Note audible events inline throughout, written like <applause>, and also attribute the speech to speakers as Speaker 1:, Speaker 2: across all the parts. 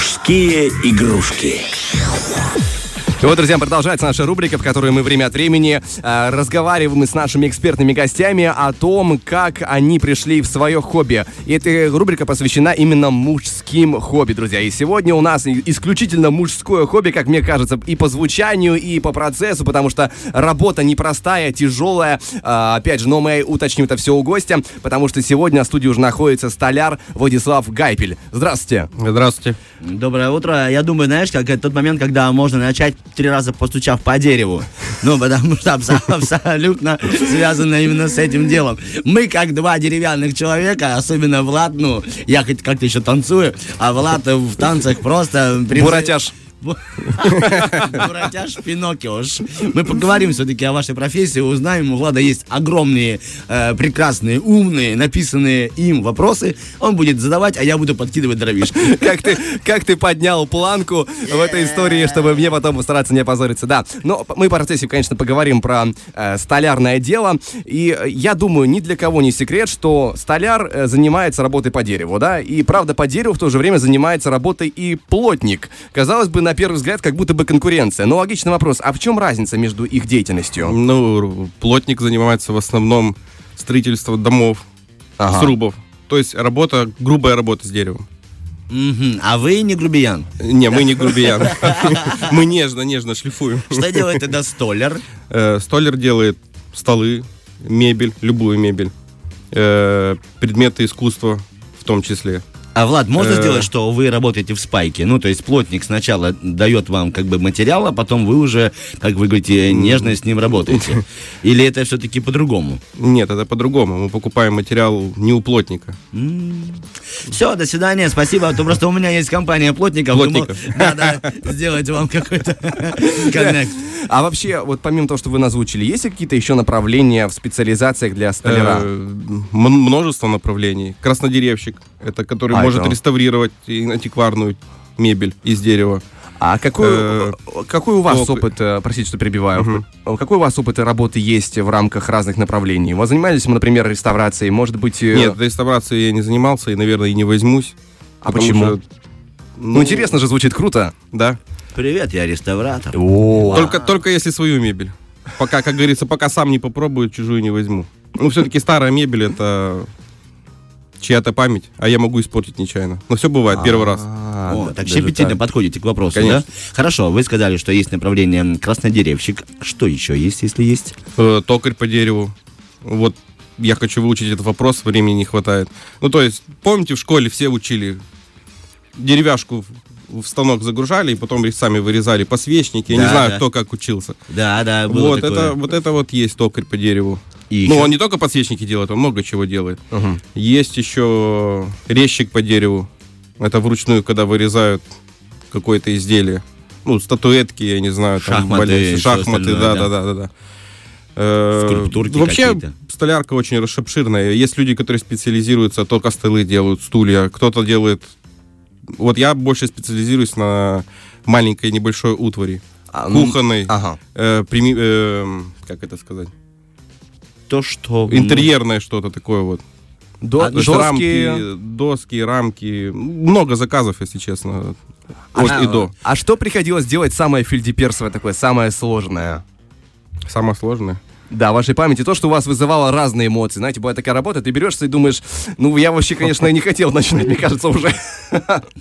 Speaker 1: Мужские игрушки.
Speaker 2: И вот, друзья, продолжается наша рубрика, в которой мы время от времени э, разговариваем с нашими экспертными гостями о том, как они пришли в свое хобби. И эта рубрика посвящена именно мужским хобби, друзья. И сегодня у нас исключительно мужское хобби, как мне кажется, и по звучанию, и по процессу, потому что работа непростая, тяжелая. Э, опять же, но мы уточним это все у гостя, потому что сегодня в студии уже находится столяр Владислав Гайпель. Здравствуйте.
Speaker 3: Здравствуйте.
Speaker 4: Доброе утро. Я думаю, знаешь, как это тот момент, когда можно начать три раза постучав по дереву. Ну, потому что <laughs> абсолютно связано именно с этим делом. Мы, как два деревянных человека, особенно Влад, ну, я хоть как-то еще танцую, а Влад в танцах просто...
Speaker 2: Буратяж. <laughs>
Speaker 4: Буратяж Пиноккиош. Мы поговорим все-таки о вашей профессии, узнаем. У Влада есть огромные, э, прекрасные, умные, написанные им вопросы. Он будет задавать, а я буду подкидывать дровишки. <laughs>
Speaker 2: Как ты, как ты поднял планку в этой истории, чтобы мне потом постараться не опозориться. Да, но мы по процессе, конечно, поговорим про э, столярное дело. И я думаю, ни для кого не секрет, что столяр э, занимается работой по дереву, да, и правда по дереву в то же время занимается работой и плотник. Казалось бы, на на первый взгляд как будто бы конкуренция. Но логичный вопрос, а в чем разница между их деятельностью?
Speaker 3: Ну, плотник занимается в основном строительством домов, ага. срубов. То есть работа, грубая работа с деревом.
Speaker 4: Угу. А вы не грубиян?
Speaker 3: Не, мы не грубиян. <laughs> Мы нежно-нежно шлифуем.
Speaker 4: Что делает тогда столер?
Speaker 3: Э, столер делает столы, мебель, любую мебель, э, предметы искусства в том числе.
Speaker 4: А, Влад, можно э. сделать, что вы работаете в спайке? Ну, то есть плотник сначала дает вам как бы материал, а потом вы уже, как вы говорите, нежно с ним работаете. <laughs> Или это все-таки по-другому?
Speaker 3: Нет, это по-другому. Мы покупаем материал не у плотника.
Speaker 4: Все, до свидания, спасибо. А то просто у меня есть компания плотников.
Speaker 3: Плотников. <laughs>
Speaker 4: Да, сделать вам какой-то <laughs> коннект.
Speaker 2: А вообще, вот помимо того, что вы назвучили, есть какие-то еще направления в специализациях для столяра? Э,
Speaker 3: множество направлений. Краснодеревщик, это который а, может это... реставрировать антикварную мебель из дерева.
Speaker 2: А какой, э, какой у вас опыт, э, простите, что перебиваю, угу. какой у вас опыт работы есть в рамках разных направлений? Вы занимались, например, реставрацией, может быть...
Speaker 3: Нет, реставрацией я не занимался и, наверное, и не возьмусь.
Speaker 2: А почему? Что, ну, ну, интересно же, звучит круто.
Speaker 3: Да.
Speaker 4: Привет, я реставратор.
Speaker 3: О, только, только если свою мебель. Пока, как говорится, пока сам не попробую, чужую не возьму. Ну, все-таки старая мебель это чья-то память, а я могу испортить нечаянно. Но все бывает первый раз.
Speaker 4: О, так щепетильно подходите к вопросу, Конечно. да? Хорошо, вы сказали, что есть направление краснодеревщик. Что еще есть, если есть?
Speaker 3: Э, токарь по дереву. Вот я хочу выучить этот вопрос, времени не хватает. Ну, то есть, помните, в школе все учили деревяшку в станок загружали и потом сами вырезали посвечники. Я да, не знаю, да. кто как учился.
Speaker 4: Да, да, было
Speaker 3: вот такое. это вот это вот есть токарь по дереву. И ну, еще... он не только подсвечники делает, он много чего делает. Угу. Есть еще резчик по дереву. Это вручную, когда вырезают какое-то изделие. Ну, статуэтки, я не знаю,
Speaker 4: там шахматы,
Speaker 3: шахматы, да, да, да, да, да.
Speaker 4: Э, Скульптурки
Speaker 3: Вообще, столярка очень обширная. Есть люди, которые специализируются, только столы делают, стулья. Кто-то делает... Вот я больше специализируюсь на маленькой небольшой утвари. А, ну, кухонной. Ага. Э, прими, э, как это сказать?
Speaker 4: То, что...
Speaker 3: Интерьерное что-то такое вот.
Speaker 2: До, а, доски...
Speaker 3: Рамки, доски, рамки. Много заказов, если честно. От а, и до.
Speaker 2: А что приходилось делать самое фильдеперсовое такое, самое сложное?
Speaker 3: Самое сложное?
Speaker 2: Да, вашей памяти. То, что у вас вызывало разные эмоции. Знаете, бывает такая работа, ты берешься и думаешь, ну, я вообще, конечно, не хотел начинать, мне кажется, уже. <laughs>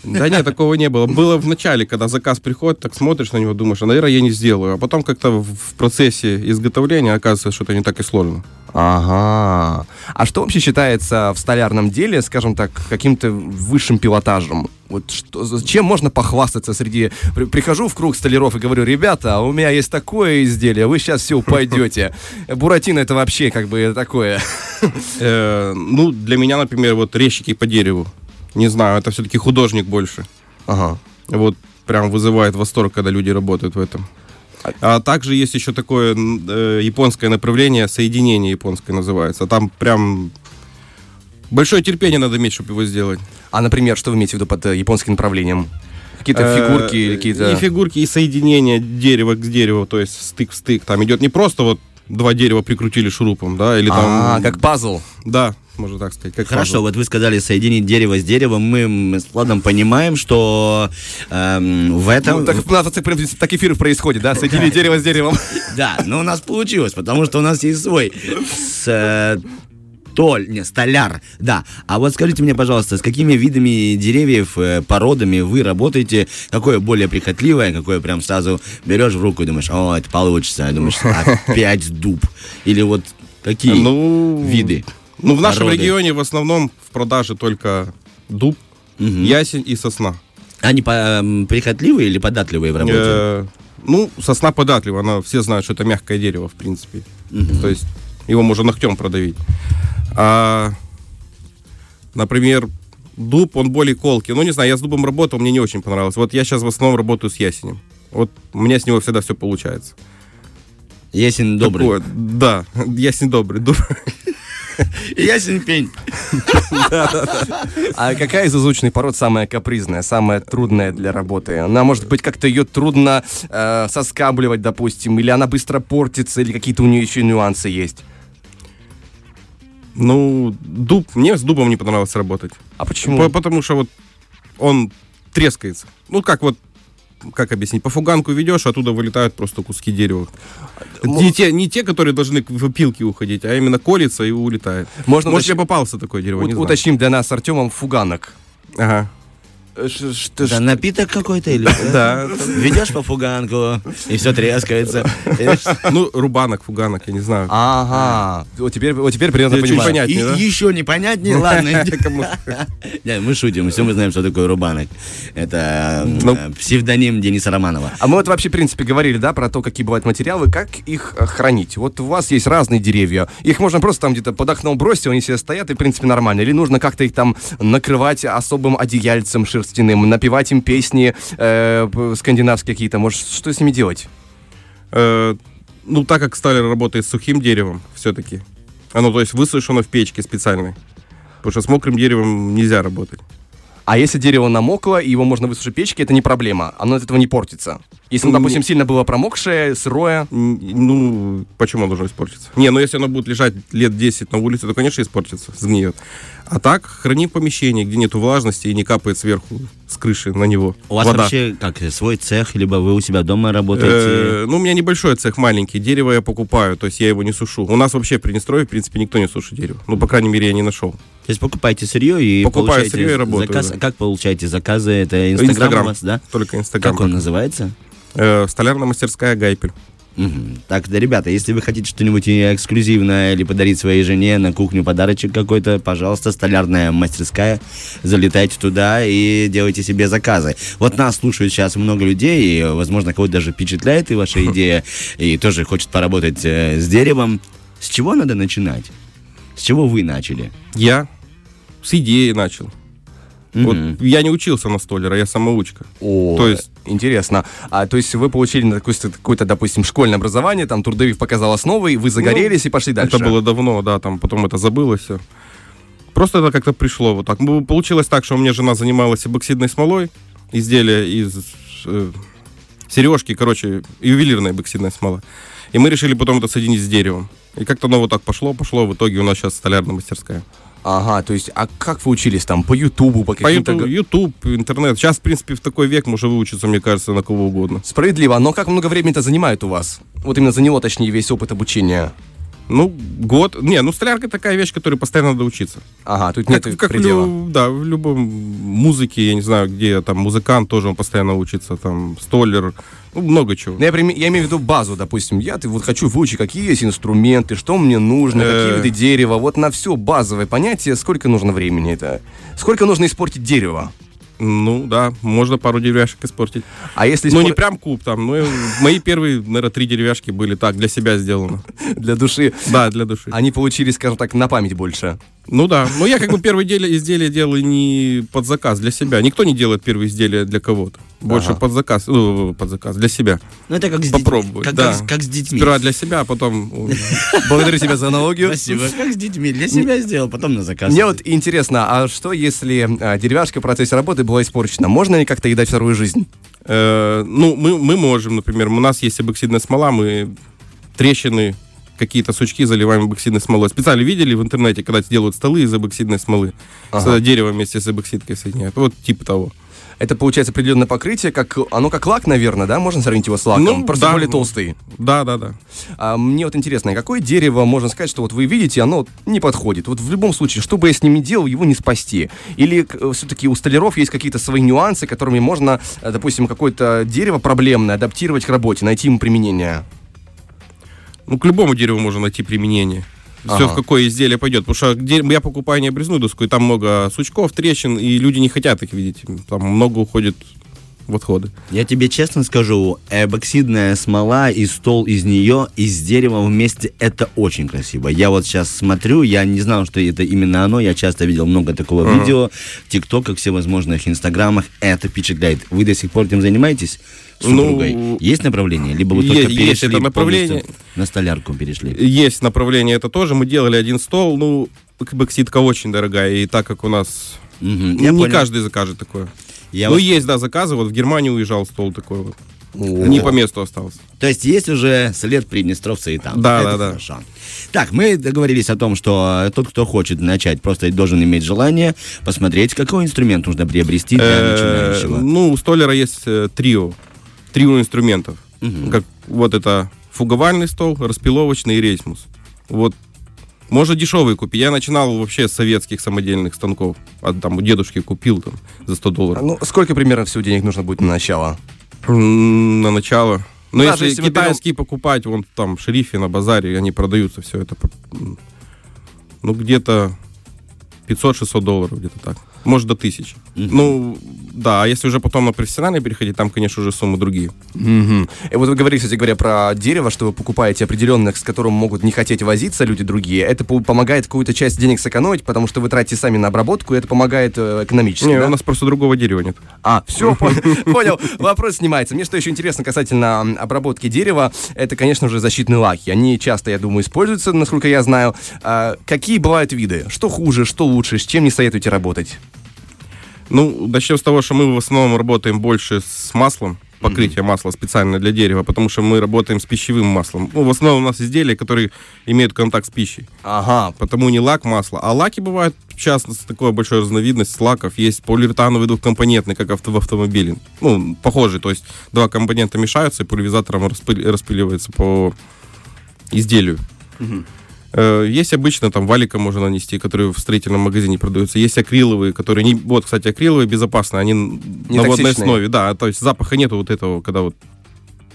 Speaker 3: Да нет, такого не было. Было в начале, когда заказ приходит, так смотришь на него, думаешь, а, наверное, я не сделаю. А потом как-то в процессе изготовления оказывается, что это не так и сложно.
Speaker 2: Ага. А что вообще считается в столярном деле, скажем так, каким-то высшим пилотажем? Вот что, чем можно похвастаться среди... Прихожу в круг столяров и говорю, ребята, у меня есть такое изделие, вы сейчас все упадете. <laughs> Буратино это вообще как бы такое.
Speaker 3: Э, ну, для меня, например, вот резчики по дереву. Не знаю, это все-таки художник больше. Ага. Вот прям вызывает восторг, когда люди работают в этом. А также есть еще такое э, японское направление, соединение японское называется. Там прям большое терпение надо иметь, чтобы его сделать.
Speaker 2: А, например, что вы имеете в виду под э, японским направлением? Какие-то э, фигурки или какие-то...
Speaker 3: И фигурки, и соединение дерева к дереву, то есть стык в стык. Там идет не просто вот два дерева прикрутили шурупом, да, или там...
Speaker 2: А, как пазл.
Speaker 3: Да, можно так сказать. Как
Speaker 4: Хорошо,
Speaker 3: пазл.
Speaker 4: вот вы сказали соединить дерево с деревом. Мы м, с Владом понимаем, что эм, в этом...
Speaker 2: Ну, так, у нас так, эфир происходит, да? Соединили дерево с деревом. <laughs>
Speaker 4: Да, но у нас получилось, потому что у нас есть свой с, э, не, столяр, да. А вот скажите мне, пожалуйста, с какими видами деревьев, э, породами вы работаете? Какое более прихотливое, какое прям сразу берешь в руку и думаешь, о, это получится, думаешь, <laughs> опять дуб? Или вот какие
Speaker 3: Ну,
Speaker 4: виды?
Speaker 3: Ну, в нашем
Speaker 4: породы?
Speaker 3: регионе в основном в продаже только дуб, ясень и сосна.
Speaker 4: Они по- эм, прихотливые или податливые в работе?
Speaker 3: Э, ну, сосна податлива, она, все знают, что это мягкое дерево, в принципе. То есть его можно ногтем продавить. А, например, дуб, он более колкий. Ну, не знаю, я с дубом работал, мне не очень понравилось. Вот я сейчас в основном работаю с ясенем. Вот у меня с него всегда все получается.
Speaker 4: Ясень добрый.
Speaker 3: Такое, да, <laughs> ясень добрый. Дуб.
Speaker 4: Ясень пень.
Speaker 2: А какая из изученных пород самая капризная, самая трудная для работы? Она, может быть, как-то ее трудно э, соскабливать, допустим, или она быстро портится, или какие-то у нее еще нюансы есть?
Speaker 3: Ну, дуб, мне с дубом не понравилось работать.
Speaker 2: А почему?
Speaker 3: По- Потому что вот он трескается. Ну, как вот, как объяснить, по фуганку ведешь, оттуда вылетают просто куски дерева. Не те, не те, которые должны в опилки уходить, а именно колется и улетает.
Speaker 2: Можно
Speaker 3: Может,
Speaker 2: уточ-
Speaker 3: тебе попался такое дерево,
Speaker 2: Вот
Speaker 3: не знаю.
Speaker 2: уточним для нас с Артемом фуганок.
Speaker 3: Ага.
Speaker 2: Э, ш-
Speaker 4: Это
Speaker 2: ж-
Speaker 4: напиток какой-то или <laughs>
Speaker 3: Да.
Speaker 4: Ведешь по фуганку, и все трескается.
Speaker 3: Ну, рубанок, фуганок, я не знаю.
Speaker 2: Ага. Вот теперь, вот теперь
Speaker 3: Чуть
Speaker 2: понимаю.
Speaker 3: понятнее, да?
Speaker 4: еще непонятнее, ладно. <laughs> <laughs> Не, Мы шутим, все мы знаем, что такое рубанок. Это э,
Speaker 3: Ну.
Speaker 4: псевдоним Дениса Романова.
Speaker 2: А мы вот вообще, в принципе, говорили, да, про то, какие бывают материалы, как их э, хранить. Вот у вас есть разные деревья. Их можно просто там где-то под окном бросить, они себе стоят, и, в принципе, нормально. Или нужно как-то их там накрывать особым одеяльцем шерстяным, напевать им песни э, скандинавские какие-то. Может, что с ними делать?
Speaker 3: Э, Ну, так как сталер работает с сухим деревом, все-таки. Оно, то есть, высушено в печке специальной. Потому что с мокрым деревом нельзя работать.
Speaker 2: А если дерево намокло, и его можно высушить в печке, это не проблема. Оно от этого не портится. Если, ну, допустим, сильно было промокшее, сырое,
Speaker 3: Ну, почему оно должно испортиться? Не, ну если оно будет лежать лет 10 на улице, то, конечно, испортится, сгниет. А так, храни в помещении, где нету влажности и не капает сверху с крыши на него
Speaker 4: У вас
Speaker 3: вода.
Speaker 4: вообще как свой цех, либо вы у себя дома работаете?
Speaker 3: Э, ну, у меня небольшой цех, маленький. Дерево я покупаю, то есть я его не сушу. У нас вообще в Приднестровье, в принципе, никто не сушит дерево. Ну, по крайней мере, я не нашел.
Speaker 4: То есть покупаете сырье и
Speaker 3: Покупаю сырье и работаю,
Speaker 4: заказ.
Speaker 3: да.
Speaker 4: Как получаете заказы? Это Инстаграм, у вас, да?
Speaker 3: Только Инстаграм.
Speaker 4: Как он называется?
Speaker 3: Э, столярная мастерская Гайпель.
Speaker 4: Мгм. Так, да, ребята, если вы хотите что-нибудь эксклюзивное или подарить своей жене на кухню подарочек какой-то, пожалуйста, столярная мастерская, залетайте туда и делайте себе заказы. Вот нас слушают сейчас много людей, и, возможно, кого-то даже впечатляет и ваша <laughs> идея, и тоже хочет поработать э, с деревом. С чего надо начинать? С чего вы начали?
Speaker 3: Я с идеи начал. Вот
Speaker 4: Мгм.
Speaker 3: я не учился на столера, я самоучка.
Speaker 2: О,
Speaker 3: То есть-
Speaker 2: интересно. А то есть вы получили на какое-то, какое-то, допустим, школьное образование, там трудовик показал основы, и вы загорелись и пошли дальше.
Speaker 3: Это было давно, да, там потом это забылось все. Просто это как-то пришло вот так. Ну, Получилось так, что у меня жена занималась эбоксидной смолой, изделия из э, сережки, короче, ювелирная эбоксидная смола. И мы решили потом это соединить с деревом. И как-то оно вот так пошло, пошло. В итоге у нас сейчас столярная мастерская.
Speaker 2: Ага, то есть, а как вы учились там? По Ютубу, по
Speaker 3: По
Speaker 2: каким-то... Г-
Speaker 3: YouTube, интернет. Сейчас, в принципе, в такой век можно выучиться, мне кажется, на кого угодно.
Speaker 2: Справедливо, но как много времени это занимает у вас? Вот именно заняло, точнее, весь опыт обучения.
Speaker 3: Ну, год. Не, ну столярка такая вещь, которой постоянно надо учиться.
Speaker 2: Ага, тут нет
Speaker 3: Как, как
Speaker 2: предела.
Speaker 3: лю- да, в любом музыке, я не знаю, где там музыкант тоже он постоянно учится, там столер, ну, много чего.
Speaker 2: Ну, я, я имею в виду базу, допустим. Я ты вот хочу выучить, какие есть инструменты, что мне нужно, какие
Speaker 3: Э.
Speaker 2: виды дерева. Вот на все базовое понятие, сколько нужно времени это. Сколько нужно испортить дерево.
Speaker 3: Ну, да, можно пару деревяшек испортить.
Speaker 2: А если
Speaker 3: Ну,
Speaker 2: испор-
Speaker 3: не прям куб там, ну, мои первые, наверное, три деревяшки были так, для себя сделано.
Speaker 2: для души,
Speaker 3: Да, для души.
Speaker 2: они получились, скажем так, на память больше.
Speaker 3: Ну да, но я как бы первые деле- изделия делаю не под заказ, для себя. Никто не делает первые изделия для кого-то. Больше
Speaker 2: Ага.
Speaker 3: под заказ, ну, под заказ, для себя.
Speaker 4: Ну, это как с
Speaker 3: Попробовать,
Speaker 4: детьми. Как,
Speaker 3: да.
Speaker 4: как с- как с детьми.
Speaker 3: Сперва для себя, а потом...
Speaker 2: Благодарю тебя за аналогию.
Speaker 4: Спасибо. Как с детьми. Для себя сделал, потом на заказ.
Speaker 2: Мне вот интересно, а что если а, деревяшка в процессе работы была испорчена? Можно ли как-то ей дать вторую жизнь?
Speaker 3: Э, ну, мы, мы можем, например, у нас есть эбоксидная смола, мы трещины какие-то сучки заливаем эбоксидной смолой. Специально видели в интернете, когда делают столы из эбоксидной смолы.
Speaker 2: Ага.
Speaker 3: С деревом вместе с эбоксидкой соединяют. Вот типа того.
Speaker 2: Это получается определенное покрытие, как оно как лак, наверное, да? Можно сравнить его с лаком?
Speaker 3: Ну,
Speaker 2: Просто
Speaker 3: да.
Speaker 2: более толстый.
Speaker 3: Да, да, да.
Speaker 2: А мне вот интересно, какое дерево, можно сказать, что вот вы видите, оно не подходит? Вот в любом случае, что бы я с ним ни делал, его не спасти. Или все-таки у столяров есть какие-то свои нюансы, которыми можно, э, допустим, какое-то дерево проблемное адаптировать к работе, найти ему применение?
Speaker 3: Ну, к любому дереву можно найти применение. Все,
Speaker 2: Ага.
Speaker 3: в какое изделие пойдет. Потому что где- я покупаю не обрезную доску, и там много сучков, трещин, и люди не хотят их видеть. Там много уходит в отходы.
Speaker 4: Я тебе честно скажу, эбоксидная смола и стол из нее, из дерева вместе, это очень красиво. Я вот сейчас смотрю, я не знал, что это именно оно, я часто видел много такого видео в ТикТоках, всевозможных Инстаграмах, это впечатляет. Вы до сих пор этим занимаетесь?
Speaker 3: Ну,
Speaker 4: супругой? есть направление? Либо вы только
Speaker 3: есть
Speaker 4: перешли
Speaker 3: это направление.
Speaker 4: на столярку перешли?
Speaker 3: Есть направление это тоже. Мы делали один стол. Ну, эбоксидка очень дорогая. И так как у нас... Ну,
Speaker 4: я
Speaker 3: не
Speaker 4: понял.
Speaker 3: каждый закажет такое.
Speaker 4: Я
Speaker 3: ну,
Speaker 4: вот-
Speaker 3: есть, да, заказы. Вот в Германию уезжал стол такой вот. Не по месту остался.
Speaker 4: То есть есть уже след Приднестровца и там.
Speaker 3: Да,
Speaker 4: Это
Speaker 3: да, да.
Speaker 4: хорошо. Так, мы договорились о том, что тот, кто хочет начать, просто должен иметь желание посмотреть, какой инструмент нужно приобрести для
Speaker 3: Э,
Speaker 4: начинающего.
Speaker 3: Ну, у столера есть э, трио. Трио инструментов. Как вот это фуговальный стол, распиловочный и рейсмус. Вот можно дешевый купить. Я начинал вообще с советских самодельных станков. А там у дедушки купил там за 100 долларов.
Speaker 2: Ну, сколько примерно всего денег нужно будет на начало?
Speaker 3: На начало. Но
Speaker 2: Даже
Speaker 3: если,
Speaker 2: если
Speaker 3: китайские покупать, вон там в шерифе на базаре, они продаются, все это. Ну, где-то 500-600 долларов, где-то так. Может, до 1000. Ну, да, а если уже потом на профессиональный переходить, там, конечно, уже суммы другие.
Speaker 2: Мгм. И вот вы говорили, кстати говоря, про дерево, что вы покупаете определенных, с которым могут не хотеть возиться люди другие. Это по- помогает какую-то часть денег сэкономить, потому что вы тратите сами на обработку, и это помогает э, экономически.
Speaker 3: Не,
Speaker 2: да?
Speaker 3: у нас просто другого дерева нет.
Speaker 2: А, все, <laughs> понял. Вопрос снимается. Мне что еще интересно касательно обработки дерева, это, конечно же, защитные лаки. Они часто, я думаю, используются, насколько я знаю. А, Какие бывают виды? Что хуже, что лучше, с чем не советуете работать?
Speaker 3: Ну, начнем с того, что мы в основном работаем больше с маслом, покрытие масла специально для дерева, потому что мы работаем с пищевым маслом. Ну, в основном у нас изделия, которые имеют контакт с пищей.
Speaker 2: Ага,
Speaker 3: Потому не лак, масло. А лаки бывают, в частности, такая большая разновидность лаков. Есть полиуретановый двухкомпонентный, как авто, в автомобиле. Ну, похожий. То есть два компонента мешаются, и пульверизатором распы- распыливается по изделию. Э, Есть обычно там валика можно нанести, которые в строительном магазине продаются. Есть акриловые, которые не... Вот, кстати, акриловые безопасны, они на водной основе. Да, то есть запаха нету вот этого, когда вот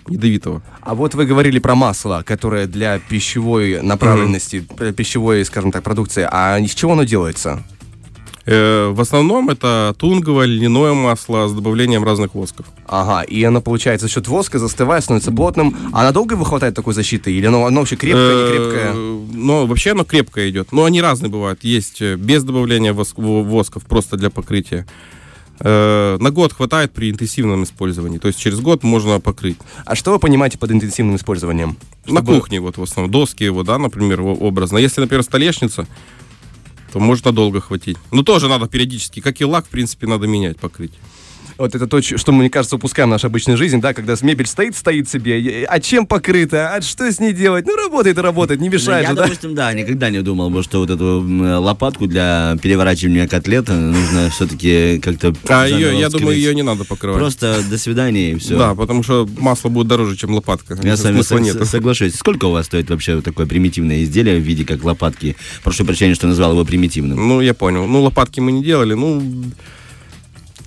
Speaker 3: ядовитого.
Speaker 2: А вот вы говорили про масло, которое для пищевой направленности, э, пищевой, скажем так, продукции. А из чего оно делается?
Speaker 3: Э, В основном это тунговое льняное масло с добавлением разных восков.
Speaker 2: Ага, и оно, получается, за счет воска застывает, становится плотным. А надолго его хватает такой защиты? Или оно, оно вообще крепкое, не крепкое?
Speaker 3: Э, Но вообще оно крепкое идет. Но они разные бывают. Есть э, без добавления воск- во- восков, просто для покрытия. Э, На год хватает при интенсивном использовании. То есть через год можно покрыть.
Speaker 2: А что вы понимаете под интенсивным использованием?
Speaker 3: На
Speaker 2: Чтобы-
Speaker 3: кухне вот в основном. Доски его, да, например, образно. Если, например, столешница, то может надолго хватить. Но тоже надо периодически. Как и лак, в принципе, надо менять покрытие.
Speaker 2: Вот это то, что, мне кажется, упускаем в нашей обычной жизни, да, когда мебель стоит, стоит себе, и- а чем покрыта, а что с ней делать? Ну, работает и работает, не
Speaker 4: Ну,
Speaker 2: мешает
Speaker 4: я,
Speaker 2: же, да?
Speaker 4: допустим, да, никогда не думал бы, что вот эту лопатку для переворачивания котлета нужно все-таки как-то
Speaker 3: А ее, я думаю, ее не надо покрывать.
Speaker 4: Просто до свидания и все.
Speaker 3: Да, потому что масло будет дороже, чем лопатка.
Speaker 4: Я с вами соглашусь. Сколько у вас стоит вообще такое примитивное изделие в виде как лопатки? Прошу прощения, что назвал его примитивным.
Speaker 3: Ну, я понял. Ну, лопатки мы не делали. Ну,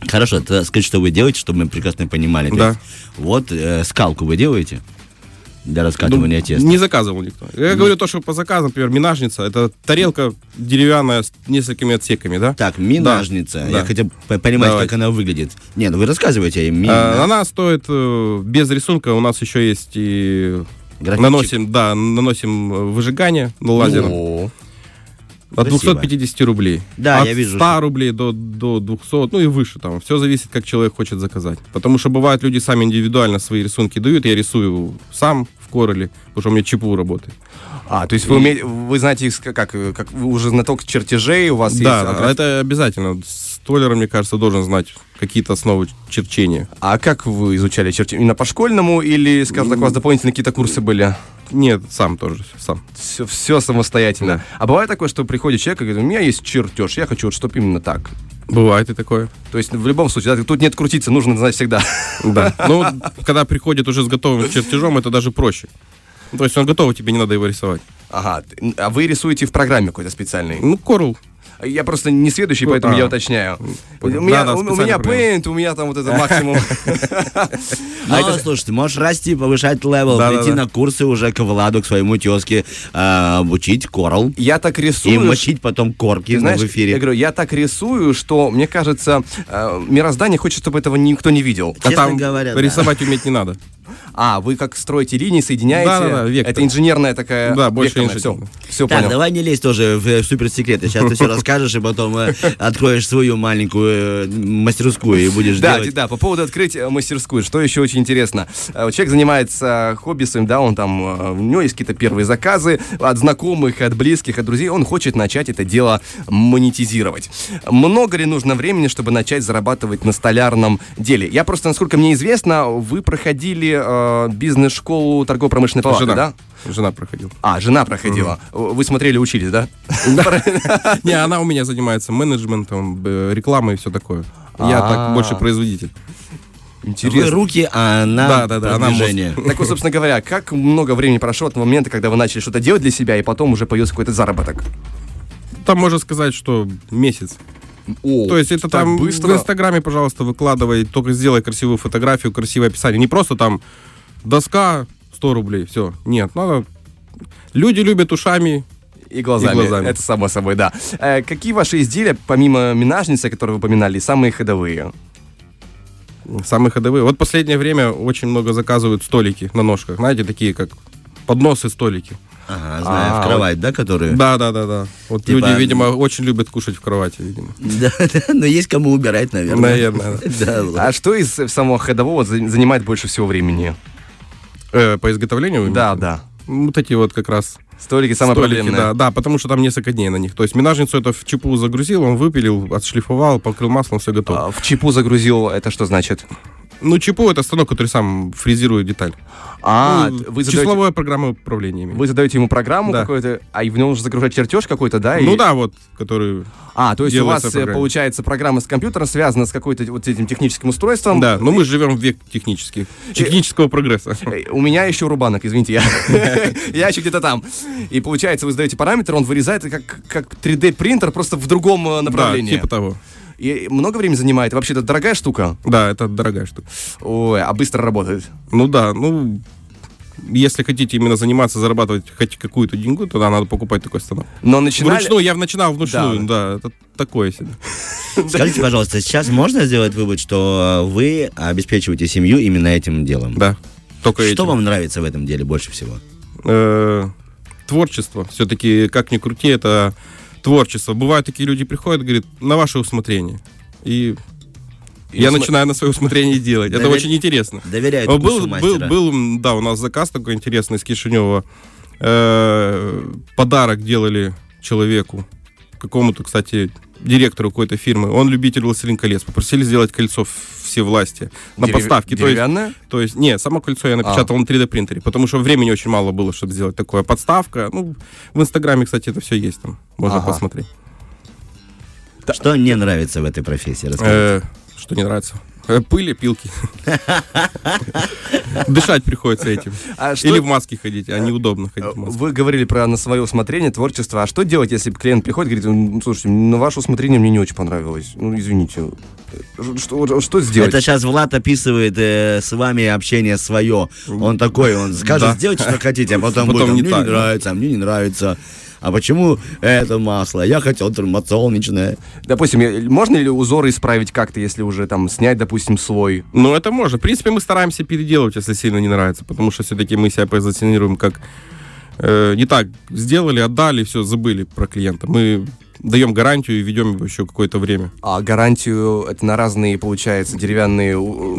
Speaker 4: Хорошо, тогда скажите, что вы делаете, чтобы мы прекрасно понимали.
Speaker 3: Да.
Speaker 4: есть, вот э, скалку вы делаете для раскатывания
Speaker 3: ну,
Speaker 4: теста?
Speaker 3: не заказывал никто. Я говорю то, что по заказу, например, минажница, это тарелка деревянная с несколькими отсеками, да?
Speaker 4: Так, минажница.
Speaker 3: Да.
Speaker 4: Я хотел бы понимать,
Speaker 3: Давайте.
Speaker 4: как она выглядит. Нет, ну вы рассказывайте. а ми-
Speaker 3: А, Она стоит э, без рисунка. У нас еще есть и
Speaker 4: Графичек.
Speaker 3: наносим, да, наносим э, выжигание на лазером.
Speaker 2: О,
Speaker 3: От
Speaker 4: Спасибо.
Speaker 3: 250 рублей.
Speaker 4: Да,
Speaker 3: От
Speaker 4: я вижу,
Speaker 3: 100 рублей до, до 200, ну и выше там. Все зависит, как человек хочет заказать. Потому что бывают люди сами индивидуально свои рисунки дают. Я рисую сам в Короле, потому что у меня ЧПУ работает.
Speaker 2: А, то есть вы, умеете, вы знаете, как, как вы уже знаток чертежей, у вас
Speaker 3: Да,
Speaker 2: есть...
Speaker 3: да, это обязательно. Столер, мне кажется, должен знать какие-то основы черчения.
Speaker 2: А как вы изучали чертежи? Именно по школьному или, скажем так, у вас дополнительные какие-то курсы были?
Speaker 3: Нет, сам тоже, сам.
Speaker 2: Все, все самостоятельно.
Speaker 3: Да.
Speaker 2: А бывает такое, что приходит человек и говорит, у меня есть чертеж, я хочу, вот, чтобы именно так.
Speaker 3: Бывает и такое.
Speaker 2: То есть в любом случае, да, тут нет крутиться, нужно знать всегда.
Speaker 3: Да. <laughs> Ну, когда приходит уже с готовым чертежом, это даже проще. То есть он готов, тебе не надо его рисовать.
Speaker 2: Ага, а вы рисуете в программе какой-то специальной?
Speaker 3: Ну, Coral.
Speaker 2: Я просто не сведущий,
Speaker 3: Ну,
Speaker 2: поэтому
Speaker 3: а.
Speaker 2: я уточняю. У
Speaker 3: Понял.
Speaker 2: меня,
Speaker 3: Да, да,
Speaker 2: у- у меня. Paint, у меня там вот это максимум. <laughs>
Speaker 4: Ну, слушай, ты можешь расти, повышать level, прийти на курсы уже к Владу, к своему тезке, э, обучить Corel
Speaker 2: Я так
Speaker 4: и
Speaker 2: рисую.
Speaker 4: мочить потом корки в эфире.
Speaker 2: я говорю, я так рисую, что, мне кажется, э, мироздание хочет, чтобы этого никто не видел.
Speaker 3: А
Speaker 4: Честно
Speaker 3: там
Speaker 4: говоря,
Speaker 3: рисовать уметь не надо.
Speaker 2: А, вы как строите линии, соединяете?
Speaker 3: Да-да-да, вектор.
Speaker 2: Это инженерная такая...
Speaker 3: Да, больше инженерная.
Speaker 2: Все, все
Speaker 4: Так,
Speaker 2: понял.
Speaker 4: давай не лезь тоже в э, суперсекреты. Сейчас ты все расскажешь, и потом э, откроешь свою маленькую э, мастерскую и будешь
Speaker 2: Да,
Speaker 4: делать.
Speaker 2: да, по поводу открыть мастерскую, что еще очень интересно. Человек занимается хобби своим, да, он там, у него есть какие-то первые заказы от знакомых, от близких, от друзей, он хочет начать это дело монетизировать. Много ли нужно времени, чтобы начать зарабатывать на столярном деле? Я просто, насколько мне известно, вы проходили э, бизнес-школу торгово-промышленной палаты,
Speaker 3: Жена.
Speaker 2: да?
Speaker 3: Жена проходила.
Speaker 2: А, жена проходила. Вы смотрели, учились, да? <laughs>
Speaker 3: Не, она у меня занимается менеджментом, рекламой и все такое. Я
Speaker 2: А.
Speaker 3: так больше производитель.
Speaker 4: Вы
Speaker 2: Интересно.
Speaker 4: руки, а она
Speaker 3: Да, да, да, она
Speaker 4: продвижение.
Speaker 2: Так вот, собственно говоря, как много времени прошло от того момента, когда вы начали что-то делать для себя, и потом уже появился какой-то заработок?
Speaker 3: Там можно сказать, что месяц.
Speaker 2: О,
Speaker 3: То есть это там
Speaker 2: быстро.
Speaker 3: в Инстаграме, пожалуйста, выкладывай, только сделай красивую фотографию, красивое описание. Не просто там доска 100 рублей, все. Нет, надо... Люди любят ушами.
Speaker 2: И глазами.
Speaker 3: И глазами.
Speaker 2: Это само собой, да. Э, какие ваши изделия, помимо минажницы, которые вы упоминали, самые ходовые?
Speaker 3: Самые ходовые. Вот последнее время очень много заказывают столики на ножках. Знаете, такие как подносы, столики.
Speaker 4: Ага, знаю,
Speaker 2: А,
Speaker 4: в кровать, да, которые?
Speaker 3: Да, да, да, да. Вот
Speaker 4: Типа-
Speaker 3: люди, видимо, очень любят кушать в кровати, видимо.
Speaker 4: Да, <laughs> да, но есть кому убирать, наверное.
Speaker 3: Наверное.
Speaker 4: Да. <laughs>
Speaker 2: А что из самого ходового за- занимает больше всего времени?
Speaker 3: Э, по изготовлению?
Speaker 2: Да, да.
Speaker 3: Ну, Вот эти вот как раз
Speaker 2: Столики самое
Speaker 3: столики,
Speaker 2: проблемное.
Speaker 3: да, да, потому что там несколько дней на них. То есть минажницу это в чепу загрузил, он выпилил, отшлифовал, покрыл маслом, все готово.
Speaker 2: А, В чипу загрузил, это что значит?
Speaker 3: Ну, чепу это станок, который сам фрезирует деталь.
Speaker 2: А,
Speaker 3: Ну,
Speaker 2: вы задаете,
Speaker 3: числовое программа управления. имею.
Speaker 2: вы задаете ему программу
Speaker 3: Да.
Speaker 2: какую-то, а и в нем нужно загружать чертеж какой-то, да?
Speaker 3: Ну
Speaker 2: и-
Speaker 3: да, вот, который...
Speaker 2: А, то есть у вас, э, получается, программа с компьютером связана с какой-то вот этим техническим устройством.
Speaker 3: Да, но мы живем в век технических, технического прогресса. <laughs>
Speaker 2: Э, У меня еще рубанок, извините, я, <laughs> <laughs> я еще где-то там. И получается, вы задаете параметр, он вырезает и как, как 3D принтер, просто в другом э,
Speaker 3: Да,
Speaker 2: направлении.
Speaker 3: типа того.
Speaker 2: И много времени занимает. Вообще, это дорогая штука.
Speaker 3: Да, это дорогая штука.
Speaker 2: Ой, а быстро работает.
Speaker 3: Ну да, ну, если хотите именно заниматься, зарабатывать хоть какую-то деньгу, тогда надо покупать такой станок.
Speaker 2: Но начинали...
Speaker 3: Вручную, я начинал вручную, да, это такое себе.
Speaker 4: Скажите, пожалуйста, сейчас можно сделать вывод, что э, вы обеспечиваете семью именно этим делом?
Speaker 3: Да, только
Speaker 4: Что
Speaker 3: этим.
Speaker 4: вам нравится в этом деле больше всего?
Speaker 3: Э, творчество. Все-таки, как ни крути, это творчество. Бывают такие люди приходят, говорят, на ваше усмотрение. И,
Speaker 2: И
Speaker 3: я
Speaker 2: усмо-
Speaker 3: начинаю на свое усмотрение делать. Это
Speaker 4: Довер-
Speaker 3: очень интересно.
Speaker 4: Доверяют
Speaker 3: Был, был, был, да, у нас заказ такой интересный из Кишинева. Э, подарок делали человеку, какому-то, кстати, директору какой-то фирмы. Он любитель «Властелин колец». Попросили сделать кольцо все власти на
Speaker 2: Дерев-
Speaker 3: поставке. То есть,
Speaker 2: Деревянное?
Speaker 3: то есть, не, само кольцо я напечатал на 3D принтере, потому что времени очень мало было, чтобы сделать такое. Подставка, ну, в Инстаграме, кстати, это все есть там, можно
Speaker 2: Ага.
Speaker 3: посмотреть.
Speaker 4: Что не нравится в этой профессии? Расскажите.
Speaker 3: Э, что не нравится? Э, Пыли, пилки. <laughs> Дышать приходится этим.
Speaker 2: А что-
Speaker 3: Или в маске ходить, а неудобно ходить в маске.
Speaker 2: Вы говорили про на свое усмотрение, творчество. А что делать, если клиент приходит и говорит, «Ну, слушайте, на ваше усмотрение мне не очень понравилось. Ну, извините. Что, что сделать?
Speaker 4: Это сейчас Влад описывает э, с вами общение свое. Он такой, он скажет,
Speaker 3: Да.
Speaker 4: сделайте, что хотите, а потом,
Speaker 3: Потом
Speaker 4: будет, а
Speaker 3: не
Speaker 4: мне
Speaker 3: так,
Speaker 4: не нравится, а мне не нравится. А почему это масло? Я хотел термосолнечное.
Speaker 2: Допустим, можно ли узоры исправить как-то, если уже там снять, допустим, слой?
Speaker 3: Ну, это можно. В принципе, мы стараемся переделывать, если сильно не нравится, потому что все-таки мы себя позиционируем как э, не так сделали, отдали, все, забыли про клиента. Мы даем гарантию и ведем его еще какое-то время.
Speaker 2: А гарантию это на разные, получается, деревянные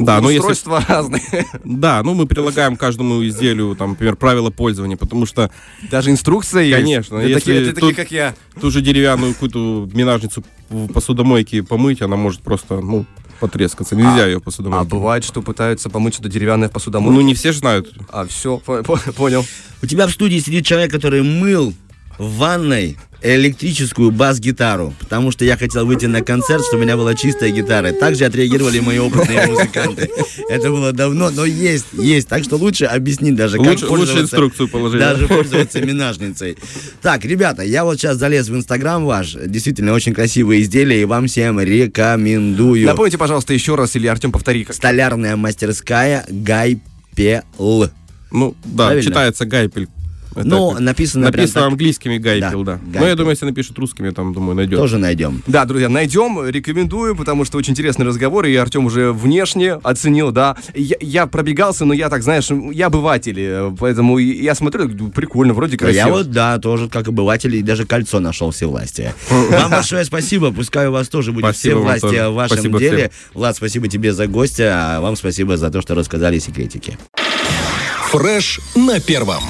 Speaker 3: Да, но если-
Speaker 2: устройства <laughs> разные.
Speaker 3: Да, ну мы прилагаем каждому изделию, там, например, правила пользования, потому что
Speaker 2: Даже инструкция есть.
Speaker 3: Конечно,
Speaker 2: Для
Speaker 3: если
Speaker 2: таких,
Speaker 3: тут-
Speaker 2: как я.
Speaker 3: ту же деревянную какую-то минажницу в посудомойке помыть, она может просто, ну, потрескаться. Нельзя ее
Speaker 2: А
Speaker 3: посудомойке.
Speaker 2: бывает, что пытаются помыть что-то деревянное в посудомойке.
Speaker 3: Ну, не все же знают.
Speaker 2: А, все, понял.
Speaker 4: У тебя в студии сидит человек, который мыл в ванной электрическую бас-гитару, потому что я хотел выйти на концерт, чтобы у меня была чистая гитара. Также отреагировали мои опытные <laughs> музыканты. Это было давно, но есть, есть. Так что лучше объяснить даже, как
Speaker 3: Лучше, лучше
Speaker 4: пользоваться-
Speaker 3: инструкцию положить. да?
Speaker 4: Даже <laughs> пользоваться минажницей. Так, ребята, я вот сейчас залез в Инстаграм ваш. Действительно, очень красивые изделия, и вам всем рекомендую.
Speaker 2: Напомните, пожалуйста, еще раз, или Артем, повтори. как-
Speaker 4: Столярная мастерская Гайпел.
Speaker 3: Ну, да,
Speaker 4: Правильно?
Speaker 3: читается гайпель.
Speaker 4: Ну, написано прям
Speaker 3: Написано
Speaker 4: так.
Speaker 3: английскими гайпел,
Speaker 4: Да,
Speaker 3: да. Но
Speaker 4: гайпел.
Speaker 3: я думаю, если напишут русскими, там, думаю, найдет.
Speaker 4: Тоже найдем.
Speaker 2: Да, друзья, найдем, рекомендую, потому что очень интересный разговор, и Артем уже внешне оценил, да. Я, я пробегался, но я так, знаешь, я обыватель, э, поэтому я смотрю, прикольно, вроде красиво.
Speaker 4: Я вот, да, тоже как обыватель, и даже кольцо нашел всевластия. Вам большое спасибо, пускай у вас тоже будет всевластие
Speaker 3: тоже.
Speaker 4: в вашем
Speaker 3: Спасибо
Speaker 4: деле. Влад, спасибо тебе за гостя, а вам спасибо за то, что рассказали секретики.
Speaker 5: Фреш на первом.